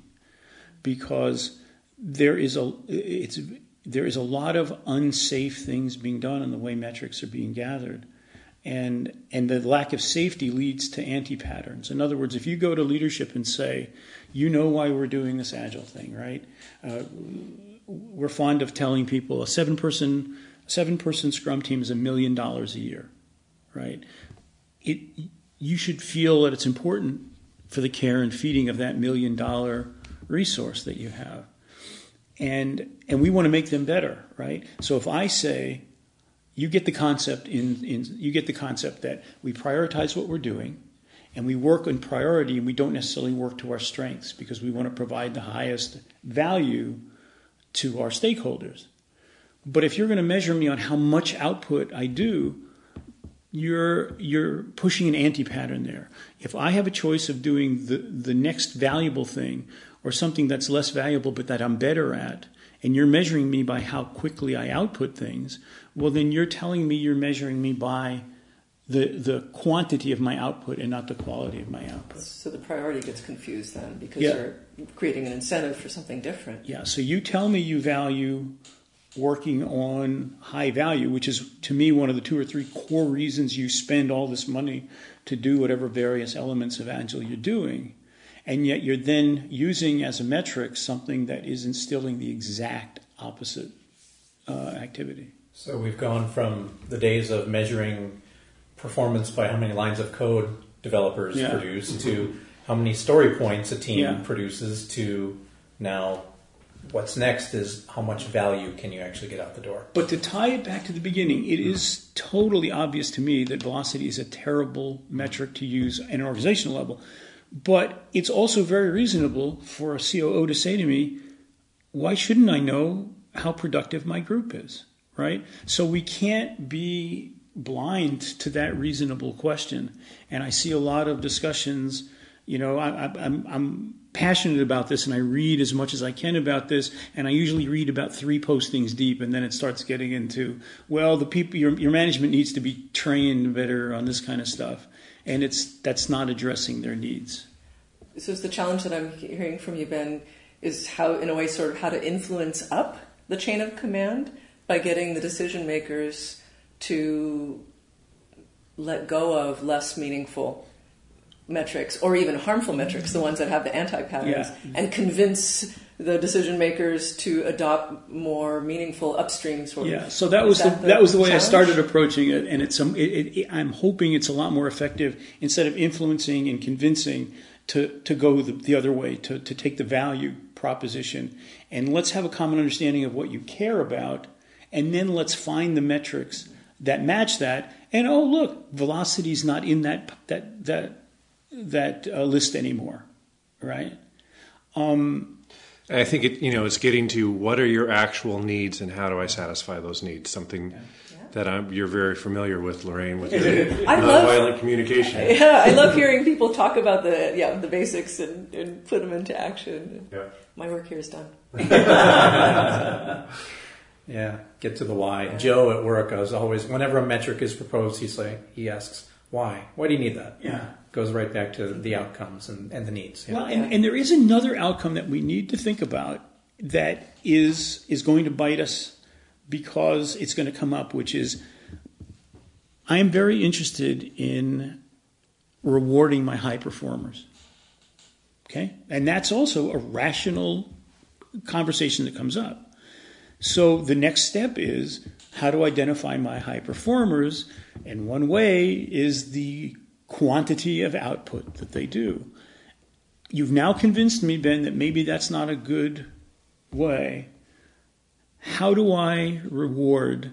Because there is a it's there is a lot of unsafe things being done in the way metrics are being gathered and and the lack of safety leads to anti patterns. In other words, if you go to leadership and say, "You know why we're doing this agile thing, right?" Uh, we're fond of telling people a seven person seven person Scrum team is a million dollars a year, right? It you should feel that it's important for the care and feeding of that million dollar resource that you have. And and we want to make them better, right? So if I say you get the concept in, in you get the concept that we prioritize what we're doing and we work in priority and we don't necessarily work to our strengths because we want to provide the highest value to our stakeholders. But if you're going to measure me on how much output I do, you're you're pushing an anti-pattern there. If I have a choice of doing the the next valuable thing or something that's less valuable but that I'm better at, and you're measuring me by how quickly I output things, well then you're telling me you're measuring me by the the quantity of my output and not the quality of my output. So the priority gets confused then because Yeah. you're creating an incentive for something different. Yeah, so you tell me you value working on high value, which is to me one of the two or three core reasons you spend all this money to do whatever various elements of Agile you're doing. And yet you're then using as a metric something that is instilling the exact opposite uh, activity. So we've gone from the days of measuring performance by how many lines of code developers Yeah. produce to how many story points a team Yeah. produces to now what's next is how much value can you actually get out the door. But to tie it back to the beginning, it hmm. is totally obvious to me that velocity is a terrible metric to use at an organizational level. But it's also very reasonable for a COO to say to me, why shouldn't I know how productive my group is? Right? So we can't be blind to that reasonable question. And I see a lot of discussions. You know, I, I, I'm, I'm passionate about this and I read as much as I can about this. And I usually read about three postings deep and then it starts getting into, well, the people, your, your management needs to be trained better on this kind of stuff. And it's, that's not addressing their needs. So it's the challenge that I'm hearing from you, Ben, is how, in a way, sort of how to influence up the chain of command by getting the decision makers to let go of less meaningful metrics or even harmful metrics, the ones that have the anti-patterns, Yeah. and convince the decision makers to adopt more meaningful upstream sort of. Yeah, so that was the, Is that was the way I started approaching it, and it's um, it, it, it, I'm hoping it's a lot more effective instead of influencing and convincing to to go the, the other way to to take the value proposition and let's have a common understanding of what you care about, and then let's find the metrics that match that. And oh look, velocity's not in that that that that uh, list anymore, right? Um, I think it, you know, it's getting to what are your actual needs and how do I satisfy those needs? Something that I'm, you're very familiar with, Lorraine, with your I love- nonviolent communication. Yeah, I love hearing people talk about the yeah the basics and, and put them into action. Yeah. My work here is done. Yeah, get to the why. Joe at work, I was always whenever a metric is proposed, he's like he asks why. Why do you need that? Yeah. Goes right back to the outcomes and, and the needs. Yeah. Well, and, and there is another outcome that we need to think about that is is going to bite us because it's going to come up, which is I am very interested in rewarding my high performers. Okay? And that's also a rational conversation that comes up. So the next step is how to identify my high performers, and one way is the quantity of output that they do. You've now convinced me, Ben, that maybe that's not a good way. How do I reward?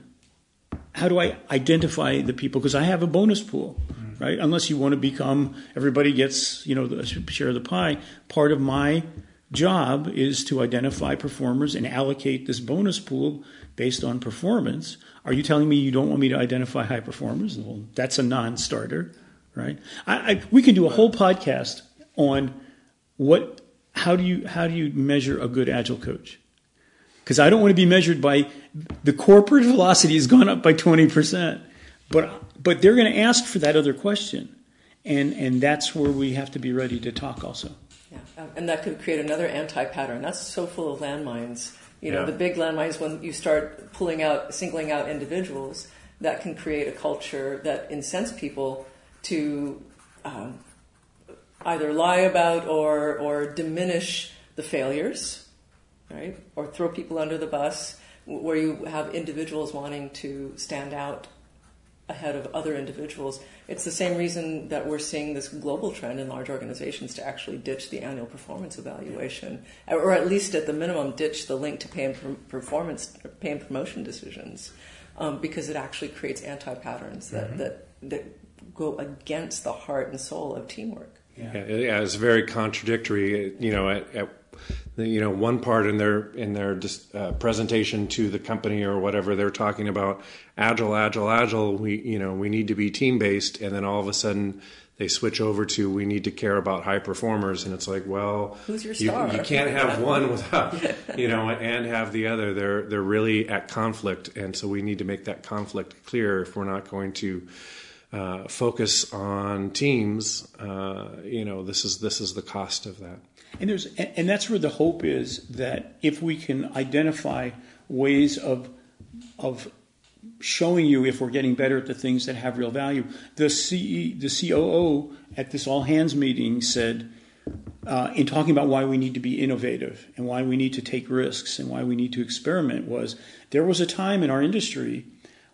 How do I identify the people? Because I have a bonus pool, mm-hmm. right? Unless you want to become everybody gets you know the share of the pie. Part of my job is to identify performers and allocate this bonus pool based on performance. Are you telling me you don't want me to identify high performers? Well, that's a non-starter, right? I, I, we can do a whole podcast on what, how do you, how do you measure a good agile coach? Because I don't want to be measured by the corporate velocity has gone up by twenty percent, but but they're going to ask for that other question, and and that's where we have to be ready to talk also. Yeah, um, and that could create another anti-pattern. That's so full of landmines. You know, Yeah. the big landmines when you start pulling out, singling out individuals, that can create a culture that incents people to um, either lie about or or diminish the failures, right? Or throw people under the bus, where you have individuals wanting to stand out ahead of other individuals. It's the same reason that we're seeing this global trend in large organizations to actually ditch the annual performance evaluation, or at least at the minimum ditch the link to pay and performance, pay and promotion decisions. um, because it actually creates anti patterns that, that that go against the heart and soul of teamwork. Yeah, yeah it's very contradictory. You know, at, at you know one part in their in their uh, presentation to the company or whatever they're talking about agile, agile, agile. We you know we need to be team based, and then all of a sudden they switch over to we need to care about high performers, and it's like, well, who's your star? You, you can't have one without you know and have the other. They're they're really at conflict, and so we need to make that conflict clear if we're not going to uh, focus on teams, uh, you know, this is this is the cost of that. And there's and that's where the hope is that if we can identify ways of of showing you if we're getting better at the things that have real value. The CE, the COO at this all hands meeting said, uh, in talking about why we need to be innovative and why we need to take risks and why we need to experiment, was there was a time in our industry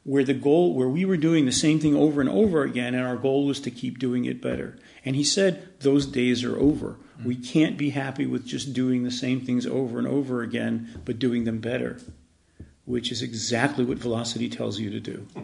where the goal, where we were doing the same thing over and over again, and our goal was to keep doing it better. And he said, those days are over. Mm-hmm. We can't be happy with just doing the same things over and over again, but doing them better, which is exactly what velocity tells you to do.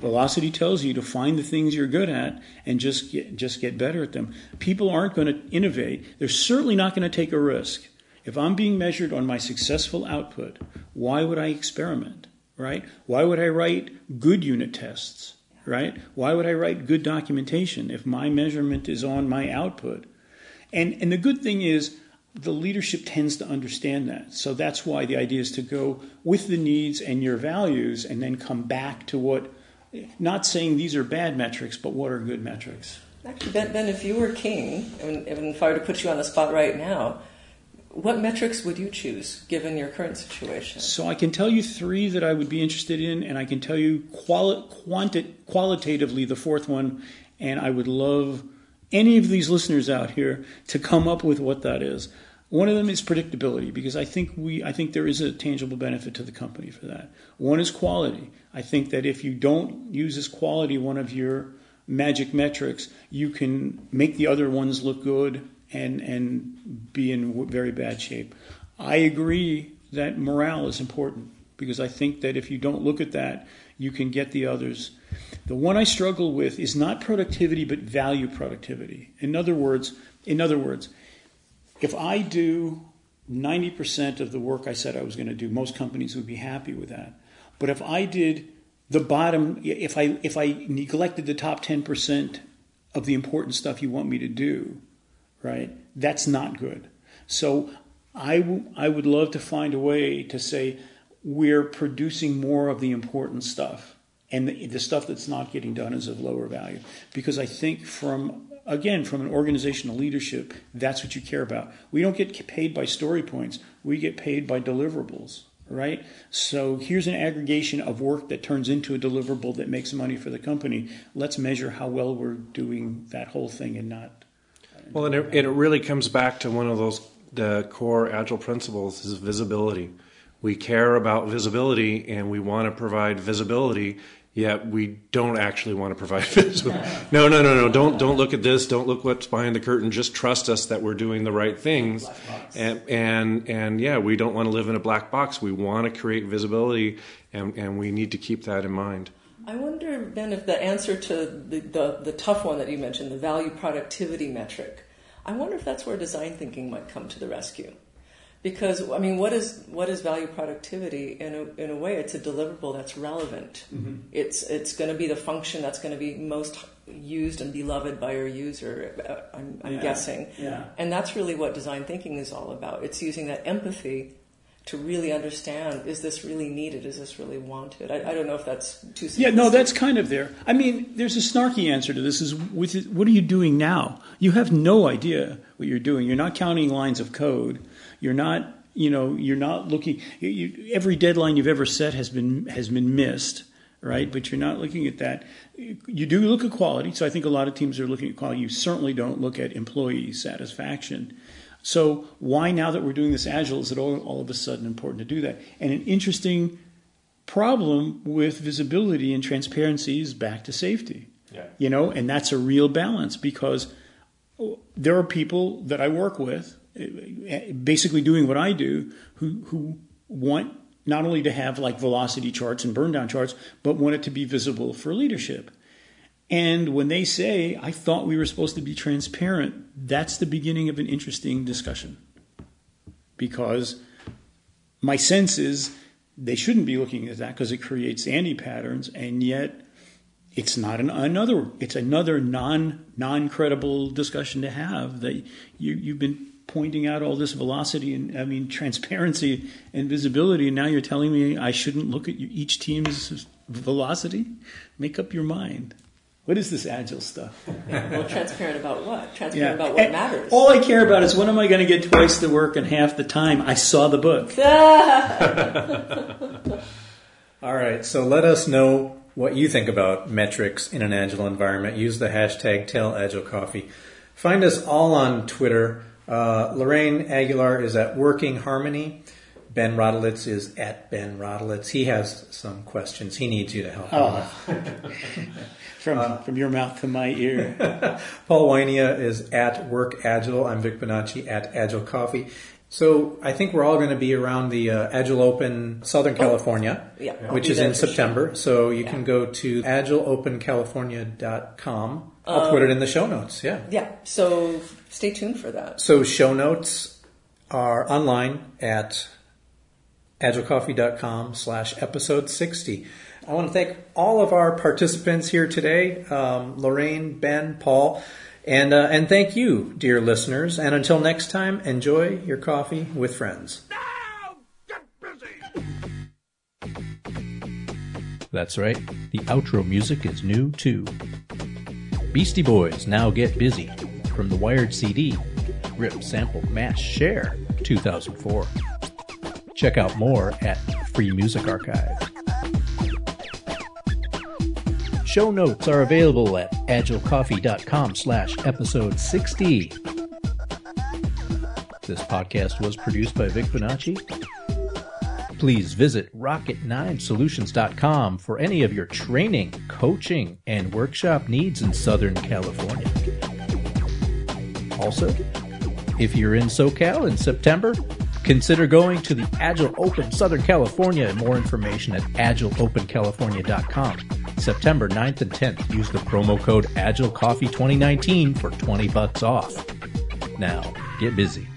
velocity tells you to find the things you're good at and just get, just get better at them. People aren't going to innovate. They're certainly not going to take a risk. If I'm being measured on my successful output, why would I experiment? Right? Why would I write good unit tests, right? Why would I write good documentation if my measurement is on my output? And, and the good thing is, the leadership tends to understand that. So that's why the idea is to go with the needs and your values and then come back to what, not saying these are bad metrics, but what are good metrics. Actually, Ben, ben if you were king, and if I were to put you on the spot right now, what metrics would you choose given your current situation? So I can tell you three that I would be interested in, and I can tell you quali- quanti- qualitatively the fourth one, and I would love any of these listeners out here to come up with what that is. One of them is predictability because I think we I think there is a tangible benefit to the company for that. One is quality. I think that if you don't use as quality one of your magic metrics, you can make the other ones look good and and be in very bad shape. I agree that morale is important because I think that if you don't look at that, you can get the others. The one I struggle with is not productivity but value productivity. In other words, in other words, if I do 90% of the work I said I was going to do, most companies would be happy with that. But if I did the bottom if I if I neglected the top 10% of the important stuff you want me to do, right? That's not good. So I, w- I would love to find a way to say we're producing more of the important stuff and the, the stuff that's not getting done is of lower value. Because I think from again, from an organizational leadership, that's what you care about. We don't get paid by story points, we get paid by deliverables, right? So here's an aggregation of work that turns into a deliverable that makes money for the company. Let's measure how well we're doing that whole thing and not well, and it, it really comes back to one of those the core agile principles is visibility. We care about visibility and we want to provide visibility, yet we don't actually want to provide visibility. No, no, no, no. Don't don't look at this. Don't look what's behind the curtain. Just trust us that we're doing the right things. And and and yeah, we don't want to live in a black box. We want to create visibility, and and we need to keep that in mind. I wonder, Ben, if the answer to the, the, the, tough one that you mentioned, the value productivity metric, I wonder if that's where design thinking might come to the rescue. Because, I mean, what is, what is value productivity? In a, in a way, it's a deliverable that's relevant. Mm-hmm. It's, it's going to be the function that's going to be most used and beloved by your user, uh, I'm, I'm yeah. guessing. Yeah. And that's really what design thinking is all about. It's using that empathy to really understand is this really needed? Is this really wanted? I, I don't know if that's too yeah no that's kind of there. I mean there's a snarky answer to this is what are you doing now? You have no idea what you're doing. You're not counting lines of code. You're not you know you're not looking you, every deadline you've ever set has been has been missed right? But you're not looking at that. You do look at quality so i think a lot of teams are looking at quality. You certainly don't look at employee satisfaction so why now that we're doing this agile is it all, all of a sudden important to do that? And an interesting problem with visibility and transparency is back to safety. Yeah. You know, and that's a real balance because there are people that I work with, basically doing what I do, who who want not only to have like velocity charts and burn down charts, but want it to be visible for leadership. And when they say, I thought we were supposed to be transparent, that's the beginning of an interesting discussion. Because my sense is they shouldn't be looking at that because it creates anti patterns, and yet it's not an, another it's another non non credible discussion to have that you you've been pointing out all this velocity and I mean transparency and visibility and now you're telling me I shouldn't look at each team's velocity make up your mind what is this agile stuff well transparent about what transparent yeah. about what and matters all I care about is when am I going to get twice the work in half the time I saw the book all right so let us know what you think about metrics in an agile environment. Use the hashtag TellAgileCoffee. Find us all on Twitter. Uh, Lorraine Aguilar is at Working Harmony. Ben Rodilitz is at Ben Rodilitz. He has some questions. He needs you to help oh. from uh, from your mouth to my ear. Paul Wynia is at Work Agile. I'm Vic Bonacci at Agile Coffee. So I think we're all going to be around the uh, Agile Open Southern oh, California, yeah, which is in September. Sure. So you yeah. can go to agileopencalifornia.com. I'll um, put it in the show notes. Yeah. Yeah. So stay tuned for that. So show notes are online at agilecoffee.com slash episode 60. I want to thank all of our participants here today, um, Lorraine, Ben, Paul. And, uh, and thank you, dear listeners. And until next time, enjoy your coffee with friends. That's right. The outro music is new too. Beastie Boys Now Get Busy from the Wired CD. Rip Sample Mash Share 2004. Check out more at Free Music Archive. Show notes are available at agilecoffee.com slash episode 60. This podcast was produced by Vic Bonacci. Please visit rocket9solutions.com for any of your training, coaching, and workshop needs in Southern California. Also, if you're in SoCal in September, consider going to the Agile Open Southern California. More information at agileopencalifornia.com. September 9th and 10th. Use the promo code AgileCoffee2019 for 20 bucks off. Now. Get busy.